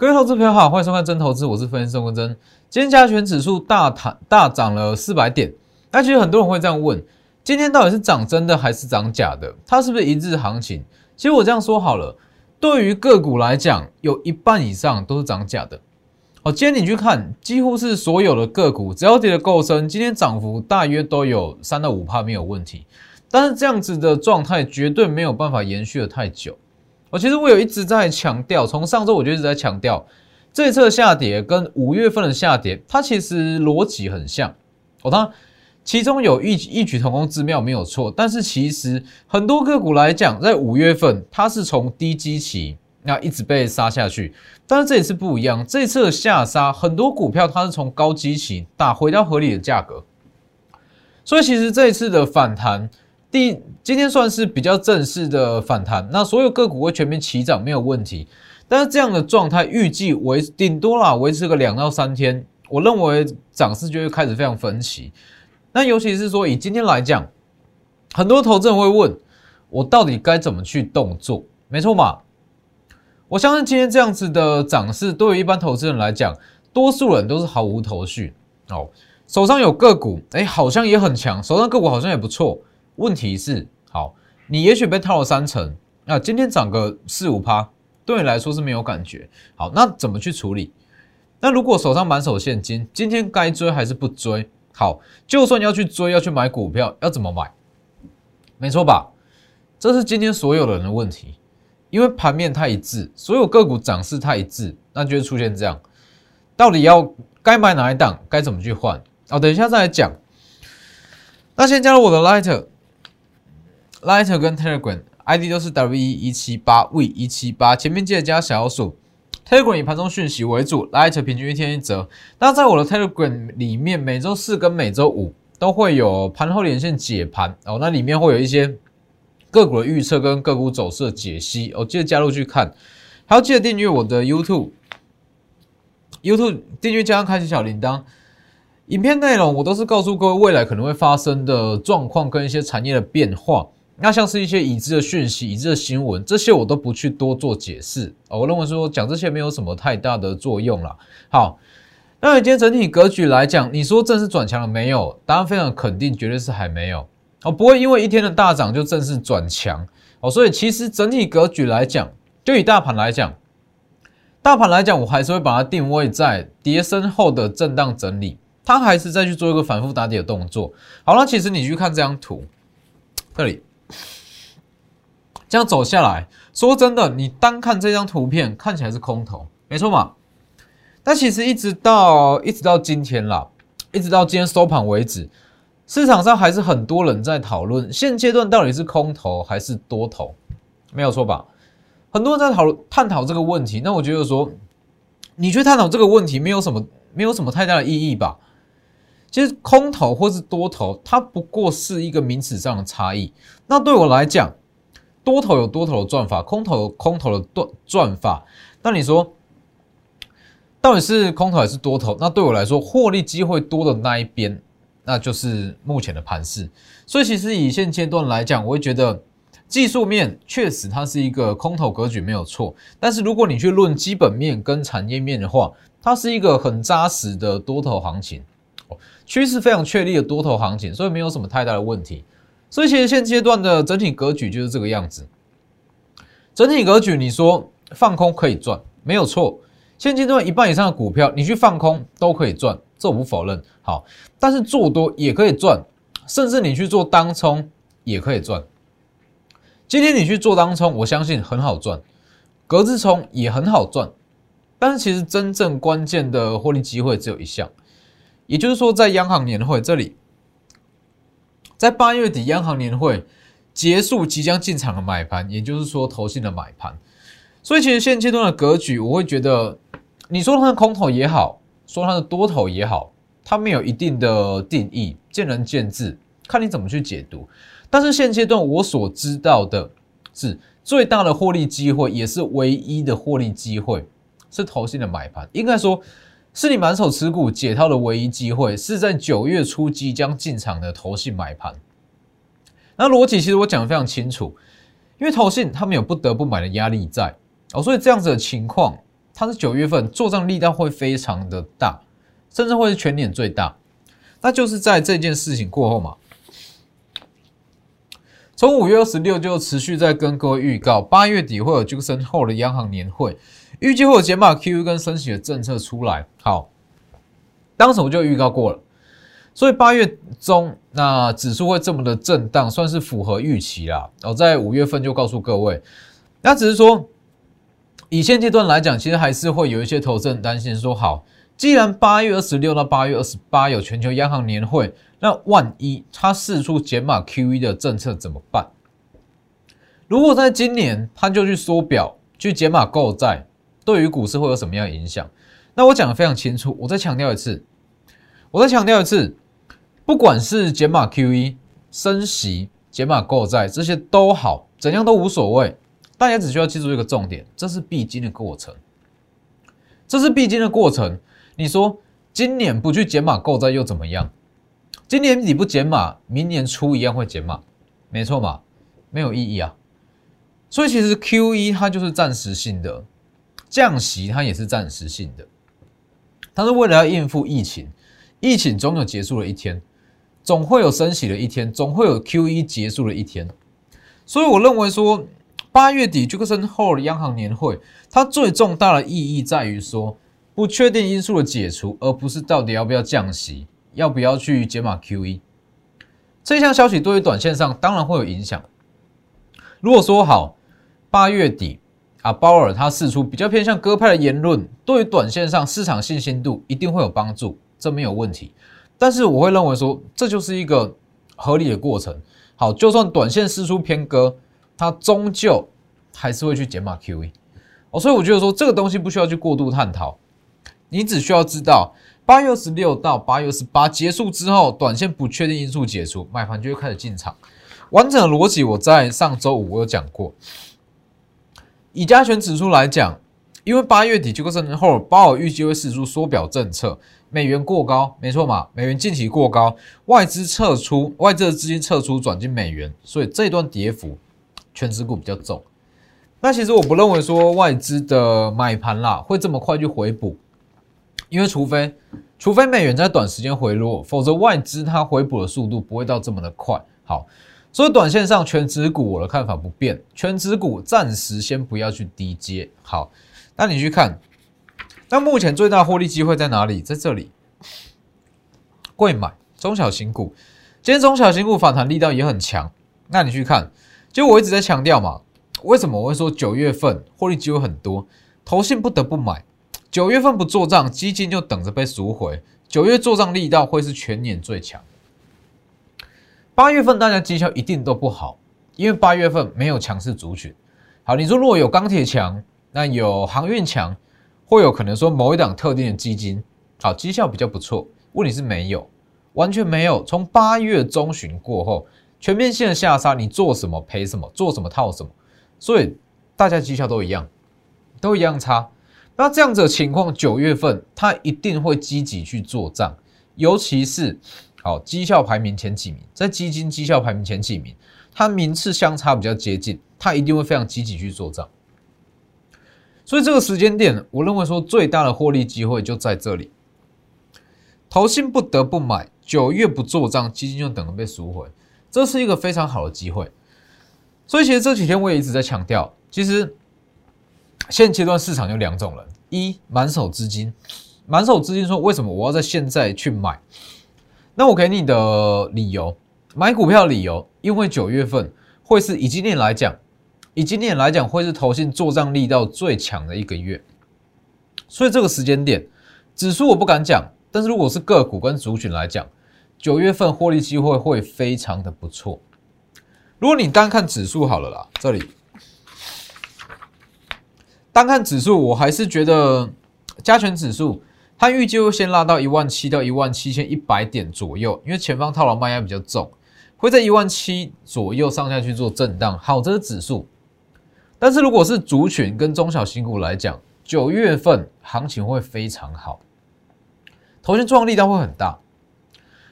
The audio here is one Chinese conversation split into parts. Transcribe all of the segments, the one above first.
各位投资朋友好，欢迎收看真投资，我是分析师郭真。今天加权指数大弹大涨了四百点，那其实很多人会这样问：今天到底是涨真的还是涨假的？它是不是一日行情？其实我这样说好了，对于个股来讲，有一半以上都是涨假的。好，今天你去看，几乎是所有的个股，只要跌得够深，今天涨幅大约都有三到五帕没有问题。但是这样子的状态绝对没有办法延续的太久。我其实我有一直在强调，从上周我就一直在强调，这一次的下跌跟五月份的下跌，它其实逻辑很像。哦，当其中有异异曲同工之妙没有错，但是其实很多个股来讲，在五月份它是从低基期那一直被杀下去，但是这一次不一样，这次的下杀很多股票它是从高基期打回到合理的价格，所以其实这一次的反弹。第今天算是比较正式的反弹，那所有个股会全面齐涨没有问题，但是这样的状态预计维顶多啦维持个两到三天，我认为涨势就会开始非常分歧。那尤其是说以今天来讲，很多投资人会问我到底该怎么去动作？没错嘛，我相信今天这样子的涨势，对于一般投资人来讲，多数人都是毫无头绪哦。手上有个股，哎，好像也很强，手上个股好像也不错。问题是，好，你也许被套了三成，那今天涨个四五趴，对你来说是没有感觉。好，那怎么去处理？那如果手上满手现金，今天该追还是不追？好，就算要去追，要去买股票，要怎么买？没错吧？这是今天所有的人的问题，因为盘面太一致，所有个股涨势太一致，那就会出现这样。到底要该买哪一档？该怎么去换？哦，等一下再来讲。那先加入我的 Light，Lighter。跟 Telegram ID 都是 W 一七八 V 一七八，前面记得加小数。Telegram 以盘中讯息为主，Lighter 平均一天一折。那在我的 Telegram 里面，每周四跟每周五都会有盘后连线解盘哦，那里面会有一些个股的预测跟个股走势的解析哦，记得加入去看。还要记得订阅我的 YouTube，YouTube 订阅加上开启小铃铛。影片内容我都是告诉各位未来可能会发生的状况跟一些产业的变化。那像是一些已知的讯息、已知的新闻，这些我都不去多做解释。我认为说讲这些没有什么太大的作用了。好，那今天整体格局来讲，你说正式转强了没有？答案非常肯定，绝对是还没有哦，不会因为一天的大涨就正式转强哦。所以其实整体格局来讲，就以大盘来讲，大盘来讲，我还是会把它定位在跌升后的震荡整理，它还是再去做一个反复打底的动作。好了，其实你去看这张图，这里。这样走下来，说真的，你单看这张图片看起来是空头，没错嘛？但其实一直到一直到今天啦，一直到今天收盘为止，市场上还是很多人在讨论现阶段到底是空头还是多头，没有错吧？很多人在讨论探讨这个问题，那我觉得说，你去探讨这个问题没有什么没有什么太大的意义吧？其实空头或是多头，它不过是一个名词上的差异。那对我来讲，多头有多头的赚法，空头有空头的赚赚法。那你说，到底是空头还是多头？那对我来说，获利机会多的那一边，那就是目前的盘势。所以，其实以现阶段来讲，我会觉得技术面确实它是一个空头格局，没有错。但是，如果你去论基本面跟产业面的话，它是一个很扎实的多头行情，趋势非常确立的多头行情，所以没有什么太大的问题。所以其实现阶段的整体格局就是这个样子。整体格局，你说放空可以赚，没有错。现阶段一半以上的股票，你去放空都可以赚，这我不否认。好，但是做多也可以赚，甚至你去做当冲也可以赚。今天你去做当冲，我相信很好赚，格子冲也很好赚。但是其实真正关键的获利机会只有一项，也就是说在央行年会这里。在八月底央行年会结束，即将进场的买盘，也就是说投信的买盘。所以其实现阶段的格局，我会觉得，你说它的空头也好，说它的多头也好，它没有一定的定义，见仁见智，看你怎么去解读。但是现阶段我所知道的是，最大的获利机会，也是唯一的获利机会，是投信的买盘。应该说。是你满手持股解套的唯一机会，是在九月初即将进场的投信买盘。那逻辑其实我讲的非常清楚，因为投信他们有不得不买的压力在哦，所以这样子的情况，它是九月份做账力道会非常的大，甚至会是全年最大。那就是在这件事情过后嘛，从五月二十六就持续在跟各位预告，八月底会有就升后的央行年会，预计会有减码 QE 跟升息的政策出来。好，当时我就预告过了，所以八月中那指数会这么的震荡，算是符合预期啦。我在五月份就告诉各位，那只是说以现阶段来讲，其实还是会有一些投资人担心说，好。既然八月二十六到八月二十八有全球央行年会，那万一它试出减码 QE 的政策怎么办？如果在今年它就去缩表、去减码购债，对于股市会有什么样的影响？那我讲的非常清楚，我再强调一次，我再强调一次，不管是减码 QE、升息、减码购债，这些都好，怎样都无所谓。大家只需要记住一个重点，这是必经的过程，这是必经的过程。你说今年不去减码购债又怎么样？今年你不减码，明年初一样会减码，没错嘛？没有意义啊。所以其实 Q E 它就是暂时性的，降息它也是暂时性的，它是为了要应付疫情，疫情总有结束的一天，总会有升息的一天，总会有 Q E 结束的一天。所以我认为说，八月底就升后的央行年会，它最重大的意义在于说。不确定因素的解除，而不是到底要不要降息，要不要去解码 QE。这项消息对于短线上当然会有影响。如果说好八月底啊，鲍尔他释出比较偏向鸽派的言论，对于短线上市场信心度一定会有帮助，这没有问题。但是我会认为说，这就是一个合理的过程。好，就算短线释出偏鸽，它终究还是会去减码 QE。哦，所以我觉得说这个东西不需要去过度探讨。你只需要知道，八月二十六到八月二十八结束之后，短线不确定因素解除，买盘就会开始进场。完整的逻辑我在上周五我有讲过。以加权指数来讲，因为八月底就个升后，鲍尔预计会释出缩表政策，美元过高，没错嘛？美元近期过高，外资撤出，外资的资金撤出转进美元，所以这一段跌幅，全指股比较重。那其实我不认为说外资的买盘啦会这么快去回补。因为除非，除非美元在短时间回落，否则外资它回补的速度不会到这么的快。好，所以短线上全指股我的看法不变，全指股暂时先不要去低接。好，那你去看，那目前最大获利机会在哪里？在这里，贵买中小型股，今天中小型股反弹力道也很强。那你去看，就我一直在强调嘛，为什么我会说九月份获利机会很多，投信不得不买。九月份不做账，基金就等着被赎回。九月做账力道会是全年最强。八月份大家绩效一定都不好，因为八月份没有强势族群。好，你说如果有钢铁强，那有航运强，会有可能说某一档特定的基金好绩效比较不错。问题是没有，完全没有。从八月中旬过后，全面性的下杀，你做什么赔什么，做什么套什么，所以大家绩效都一样，都一样差。那这样子的情况，九月份他一定会积极去做账，尤其是好绩效排名前几名，在基金绩效排名前几名，它名次相差比较接近，它一定会非常积极去做账。所以这个时间点，我认为说最大的获利机会就在这里，投信不得不买，九月不做账，基金就等着被赎回，这是一个非常好的机会。所以其实这几天我也一直在强调，其实。现阶段市场有两种人：一满手资金，满手资金说为什么我要在现在去买？那我给你的理由，买股票理由，因为九月份会是以今年来讲，以今年来讲会是投信做账力道最强的一个月，所以这个时间点，指数我不敢讲，但是如果是个股跟族群来讲，九月份获利机会会非常的不错。如果你单看指数好了啦，这里。单看指数，我还是觉得加权指数它预计会先拉到一万七到一万七千一百点左右，因为前方套牢卖压比较重，会在一万七左右上下去做震荡。好，这是指数。但是如果是族群跟中小新股来讲，九月份行情会非常好，头先撞力道会很大，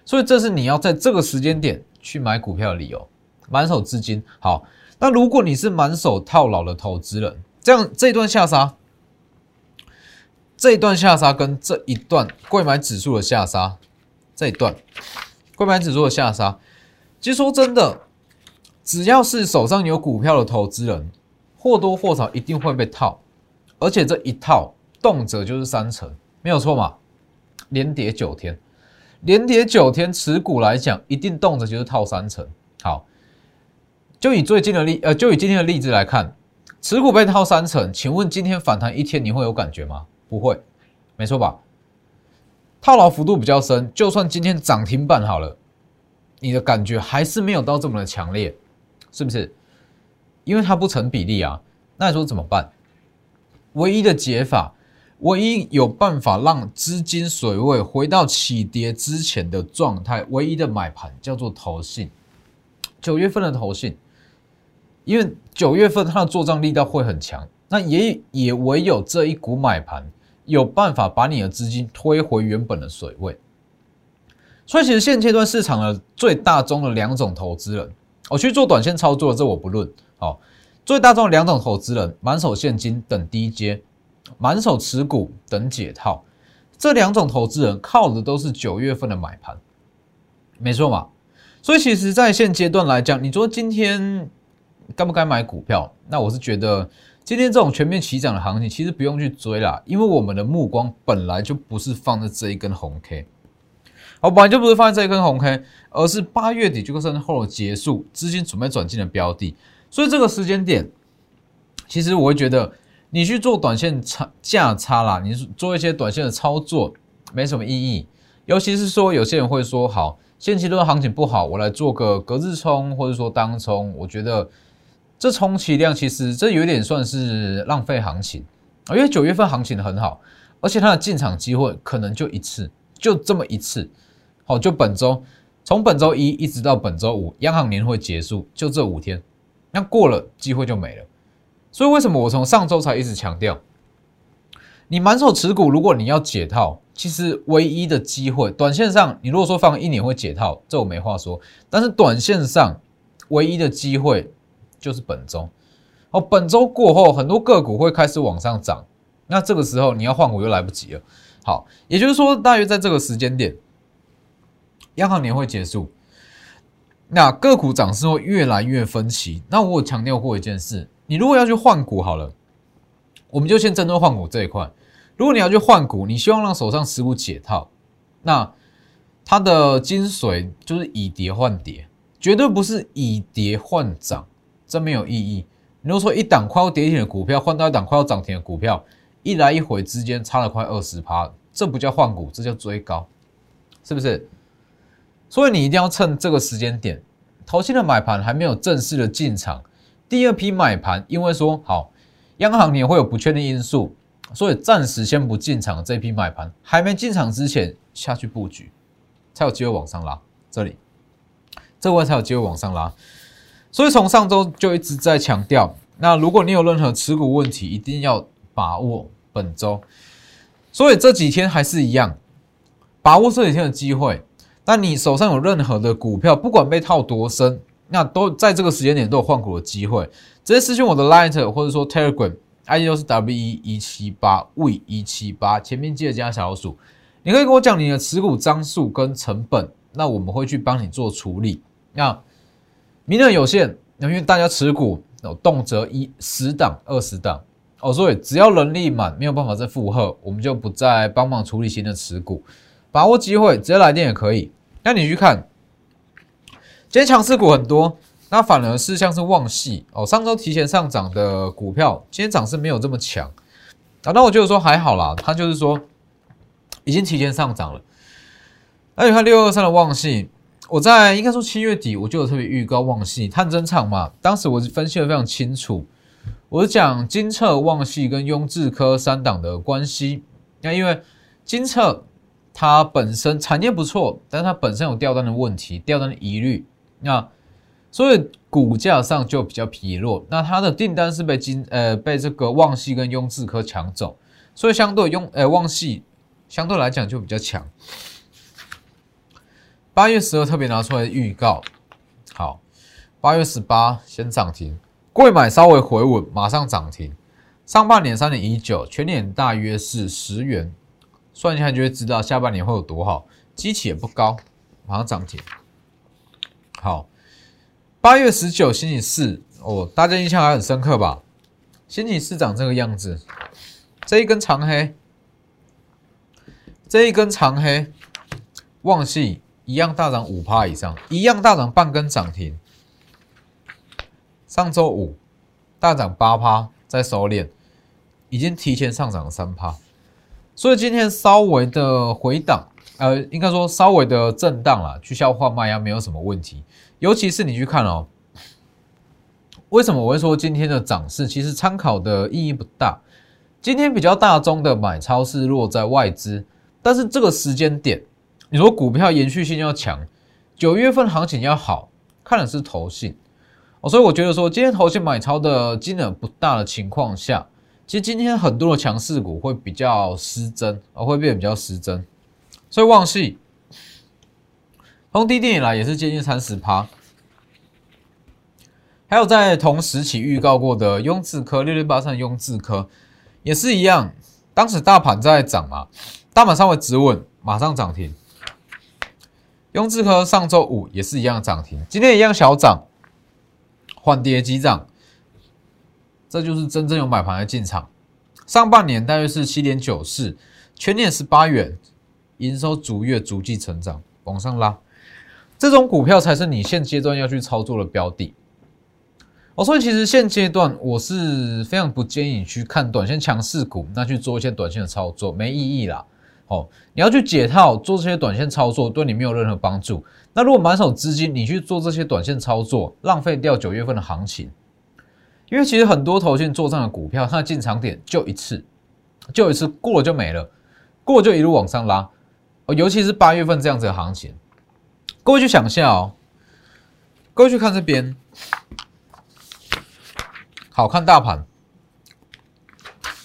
所以这是你要在这个时间点去买股票的理由。满手资金好，那如果你是满手套牢的投资人。这样这一段下杀，这一段下杀跟这一段贵买指数的下杀，这一段贵买指数的下杀，其实说真的，只要是手上有股票的投资人，或多或少一定会被套，而且这一套动辄就是三成，没有错嘛？连跌九天，连跌九天，持股来讲，一定动辄就是套三成。好，就以最近的例，呃，就以今天的例子来看。持股被套三成，请问今天反弹一天你会有感觉吗？不会，没错吧？套牢幅度比较深，就算今天涨停板好了，你的感觉还是没有到这么的强烈，是不是？因为它不成比例啊。那你说怎么办？唯一的解法，唯一有办法让资金水位回到起跌之前的状态，唯一的买盘叫做投信。九月份的投信。因为九月份它的做账力道会很强，那也也唯有这一股买盘有办法把你的资金推回原本的水位。所以其实现阶段市场的最大宗的两种投资人，我去做短线操作，这我不论。好，最大宗的两种投资人，满手现金等低阶，满手持股等解套，这两种投资人靠的都是九月份的买盘，没错嘛？所以其实在现阶段来讲，你说今天。该不该买股票？那我是觉得今天这种全面起涨的行情，其实不用去追啦，因为我们的目光本来就不是放在这一根红 K，好，本来就不是放在这一根红 K，而是八月底就甚至后结束，资金准备转进的标的，所以这个时间点，其实我会觉得你去做短线差价差啦，你做一些短线的操作没什么意义，尤其是说有些人会说，好，现期段行情不好，我来做个隔日冲或者说当冲，我觉得。这充其量其实这有点算是浪费行情，因为九月份行情很好，而且它的进场机会可能就一次，就这么一次。好，就本周从本周一一直到本周五，央行年会结束，就这五天，那过了机会就没了。所以为什么我从上周才一直强调，你满手持股，如果你要解套，其实唯一的机会，短线上你如果说放一年会解套，这我没话说。但是短线上唯一的机会。就是本周，哦，本周过后，很多个股会开始往上涨，那这个时候你要换股又来不及了。好，也就是说，大约在这个时间点，央行年会结束，那个股涨势会越来越分歧。那我有强调过一件事，你如果要去换股，好了，我们就先针对换股这一块。如果你要去换股，你希望让手上持股解套，那它的精髓就是以跌换跌，绝对不是以跌换涨。真没有意义。如果说一档快要跌停的股票换到一档快要涨停的股票，一来一回之间差了快二十趴，这不叫换股，这叫追高，是不是？所以你一定要趁这个时间点，投新的买盘还没有正式的进场，第二批买盘，因为说好央行也会有不确定因素，所以暂时先不进场。这批买盘还没进场之前下去布局，才有机会往上拉。这里，这位才有机会往上拉。所以从上周就一直在强调，那如果你有任何持股问题，一定要把握本周。所以这几天还是一样，把握这几天的机会。但你手上有任何的股票，不管被套多深，那都在这个时间点都有换股的机会。直接私信我的 Light 或者说 Telegram，ID 都是 W 一一七八 V 一七八，前面记得加小老鼠。你可以跟我讲你的持股张数跟成本，那我们会去帮你做处理。那名额有限，因为大家持股有动辄一十档、二十档哦，所以只要人力满，没有办法再负荷，我们就不再帮忙处理新的持股，把握机会，直接来电也可以。那你去看，今天强势股很多，那反而是像是旺系哦，上周提前上涨的股票，今天涨势没有这么强啊。那我就是说还好啦，它就是说已经提前上涨了。那你看六二三的旺系。我在应该说七月底我就有特别预告旺系探针厂嘛，当时我分析的非常清楚，我是讲金策、旺系跟雍智科三档的关系。那因为金策它本身产业不错，但是它本身有掉单的问题、掉单的疑虑，那所以股价上就比较疲弱。那它的订单是被金呃被这个旺系跟雍智科抢走，所以相对雍呃旺系相对来讲就比较强。八月十二特别拿出来预告，好，八月十八先涨停，贵买稍微回稳，马上涨停，上半年三点一九，全年大约是十元，算一下就会知道下半年会有多好。基期也不高，马上涨停。好，八月十九星期四，哦，大家印象还很深刻吧？星期四长这个样子，这一根长黑，这一根长黑，旺系一样大涨五趴以上，一样大涨半根涨停。上周五大涨八趴，在收敛，已经提前上涨了三趴，所以今天稍微的回档。呃，应该说稍微的震荡了，去消化卖压没有什么问题。尤其是你去看哦，为什么我会说今天的涨势其实参考的意义不大？今天比较大宗的买超是落在外资，但是这个时间点，你说股票延续性要强，九月份行情要好，看的是投信哦，所以我觉得说今天投信买超的金额不大的情况下，其实今天很多的强势股会比较失真，而会变得比较失真。所以旺系从低点以来也是接近三十趴，还有在同时期预告过的雍智科六六八三雍智科也是一样，当时大盘在涨嘛，大盘稍微止稳，马上涨停。雍智科上周五也是一样涨停，今天一样小涨，换跌急涨，这就是真正有买盘的进场。上半年大约是七点九四，全年十八元。营收逐月逐季成长，往上拉，这种股票才是你现阶段要去操作的标的。哦，所以其实现阶段我是非常不建议你去看短线强势股，那去做一些短线的操作，没意义啦。哦，你要去解套做这些短线操作，对你没有任何帮助。那如果满手资金，你去做这些短线操作，浪费掉九月份的行情。因为其实很多头线做账的股票，它的进场点就一次，就一次过了就没了，过就一路往上拉。哦，尤其是八月份这样子的行情，各位去想一下哦，各位去看这边，好看大盘，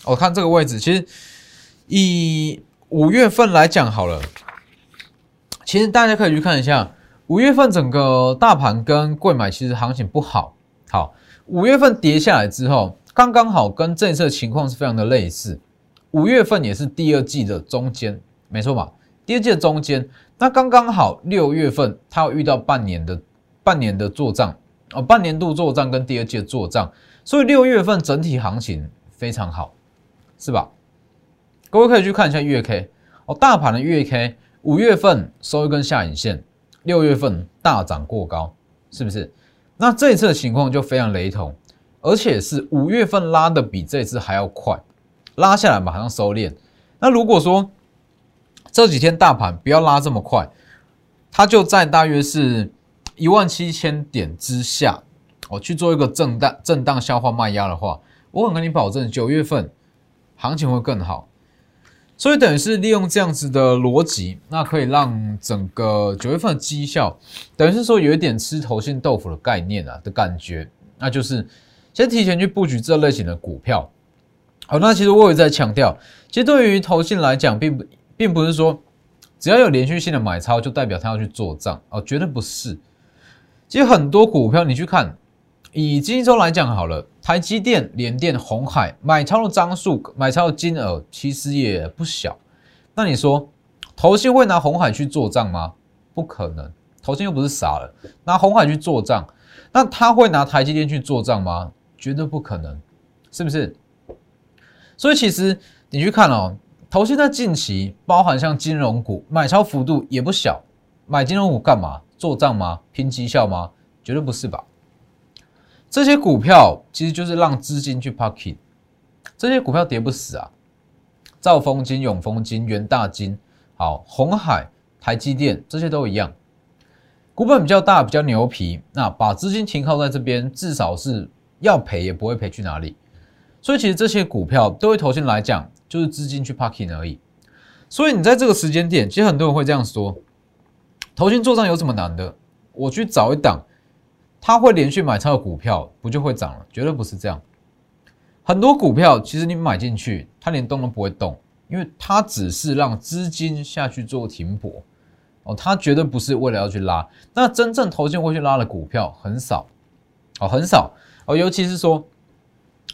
我看这个位置，其实以五月份来讲好了，其实大家可以去看一下，五月份整个大盘跟贵买其实行情不好，好，五月份跌下来之后，刚刚好跟这次情况是非常的类似，五月份也是第二季的中间，没错吧？第二季的中间，那刚刚好六月份，它要遇到半年的半年的做账。哦，半年度做账跟第二季的做账，所以六月份整体行情非常好，是吧？各位可以去看一下月 K 哦，大盘的月 K，五月份收一根下影线，六月份大涨过高，是不是？那这一次的情况就非常雷同，而且是五月份拉的比这次还要快，拉下来马上收敛。那如果说，这几天大盘不要拉这么快，它就在大约是一万七千点之下，我去做一个震荡震荡消化卖压的话，我很跟你保证，九月份行情会更好。所以等于是利用这样子的逻辑，那可以让整个九月份的绩效，等于是说有一点吃头信豆腐的概念啊的感觉，那就是先提前去布局这类型的股票。好，那其实我也在强调，其实对于投信来讲，并不。并不是说只要有连续性的买超就代表他要去做账哦，绝对不是。其实很多股票你去看，以今周来讲好了，台积电、联电、红海买超的张数、买超的金额其实也不小。那你说，投信会拿红海去做账吗？不可能，投信又不是傻了，拿红海去做账。那他会拿台积电去做账吗？绝对不可能，是不是？所以其实你去看哦。投信在近期，包含像金融股买超幅度也不小，买金融股干嘛？做账吗？拼绩效吗？绝对不是吧！这些股票其实就是让资金去 parking，这些股票跌不死啊！兆丰金、永丰金、元大金，好，红海、台积电这些都一样，股本比较大，比较牛皮，那把资金停靠在这边，至少是要赔也不会赔去哪里。所以其实这些股票对于投信来讲，就是资金去 parking 而已，所以你在这个时间点，其实很多人会这样说：，投信做账有什么难的？我去找一档，它会连续买超的股票，不就会涨了？绝对不是这样。很多股票其实你买进去，它连动都不会动，因为它只是让资金下去做停泊哦，它绝对不是为了要去拉。那真正投信会去拉的股票很少哦，很少哦，尤其是说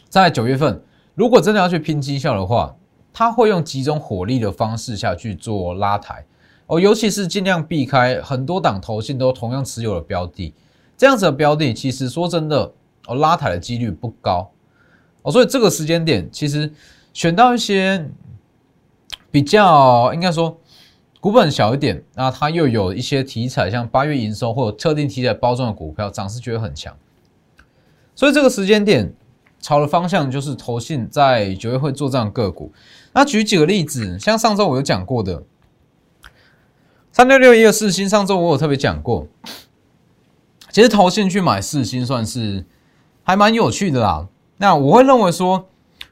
在九月份。如果真的要去拼绩效的话，他会用集中火力的方式下去做拉抬哦，尤其是尽量避开很多档投信都同样持有的标的，这样子的标的其实说真的哦，拉抬的几率不高哦，所以这个时间点其实选到一些比较应该说股本小一点，那它又有一些题材，像八月营收或者特定题材包装的股票，涨势觉得很强，所以这个时间点。朝的方向就是投信在九月会做这样个股。那举几个例子，像上周我有讲过的三六六一二四星，上周我有特别讲过。其实投信去买四星算是还蛮有趣的啦。那我会认为说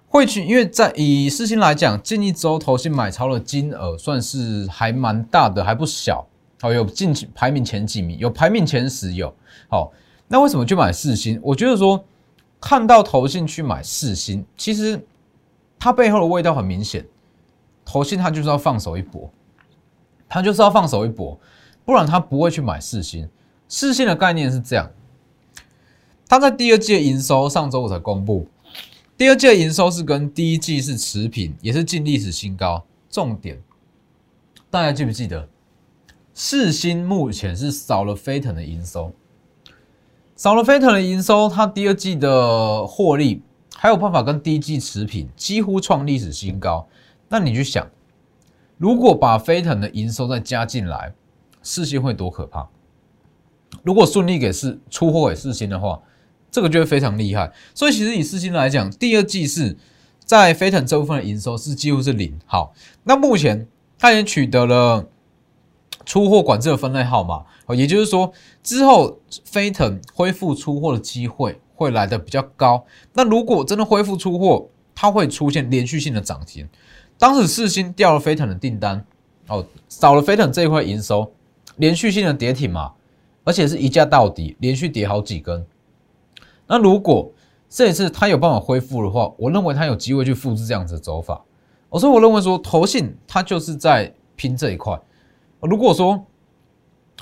会去，因为在以四星来讲，近一周投信买超的金额算是还蛮大的，还不小。好，有进排名前几名，有排名前十有。好，那为什么去买四星？我觉得说。看到投信去买四星，其实它背后的味道很明显。投信它就是要放手一搏，它就是要放手一搏，不然它不会去买四星。四星的概念是这样，它在第二季的营收上周五才公布，第二季的营收是跟第一季是持平，也是进历史新高。重点，大家记不记得？四星目前是少了飞腾的营收。少了飞腾的营收，它第二季的获利还有办法跟第一季持平，几乎创历史新高。那你去想，如果把飞腾的营收再加进来，四星会多可怕？如果顺利给四出货给四星的话，这个就会非常厉害。所以其实以四星来讲，第二季是在飞腾这部分的营收是几乎是零。好，那目前它也取得了。出货管制的分类号码，也就是说之后飞腾恢复出货的机会会来的比较高。那如果真的恢复出货，它会出现连续性的涨停。当时四星掉了飞腾的订单，哦，少了飞腾这一块营收，连续性的跌停嘛，而且是一价到底，连续跌好几根。那如果这一次它有办法恢复的话，我认为它有机会去复制这样子的走法。哦，所以我认为说投信它就是在拼这一块。如果说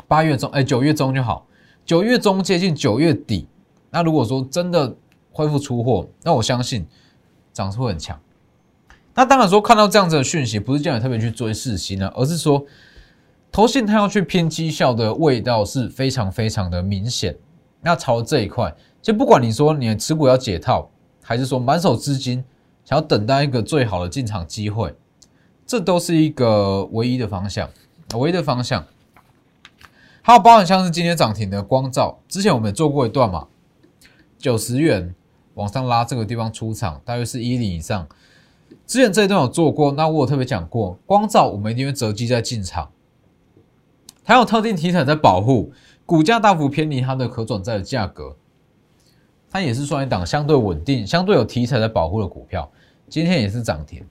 八月中，哎，九月中就好，九月中接近九月底，那如果说真的恢复出货，那我相信涨势会很强。那当然说看到这样子的讯息，不是叫你特别去追四星啊，而是说投信它要去拼绩效的味道是非常非常的明显。那朝这一块，就不管你说你的持股要解套，还是说满手资金想要等待一个最好的进场机会，这都是一个唯一的方向。唯一的方向，还有包含像是今天涨停的光照，之前我们也做过一段嘛，九十元往上拉，这个地方出场大约是一零以上。之前这一段有做过，那我有特别讲过，光照我们一定会择机在进场，它有特定题材在保护，股价大幅偏离它的可转债的价格，它也是算一档相对稳定、相对有题材在保护的股票。今天也是涨停，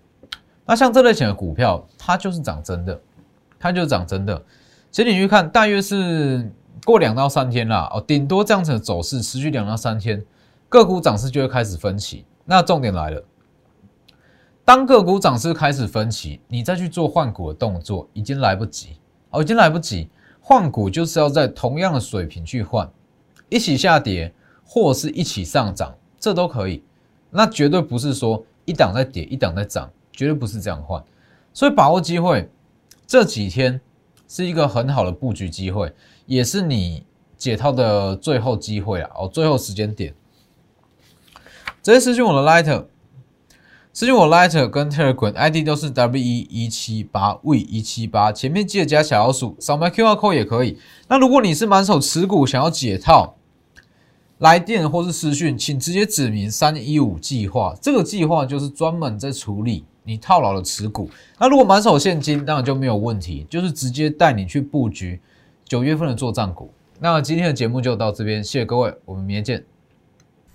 那像这类型的股票，它就是涨真的。它就是涨真的，其实你去看，大约是过两到三天啦，哦，顶多这样子的走势持续两到三天，个股涨势就会开始分歧。那重点来了，当个股涨势开始分歧，你再去做换股的动作已经来不及，哦，已经来不及。换股就是要在同样的水平去换，一起下跌或是一起上涨，这都可以。那绝对不是说一档在跌，一档在涨，绝对不是这样换。所以把握机会。这几天是一个很好的布局机会，也是你解套的最后机会啊！哦，最后时间点，直接私信我的 Lighter，私信我 Lighter 跟 Telegram ID 都是 W 一一七八 V 一七八，前面记得加小老鼠，扫描 QR Code 也可以。那如果你是满手持股想要解套，来电或是私讯，请直接指明三一五计划，这个计划就是专门在处理。你套牢的持股，那如果满手现金，当然就没有问题，就是直接带你去布局九月份的做账股。那今天的节目就到这边，谢谢各位，我们明天见。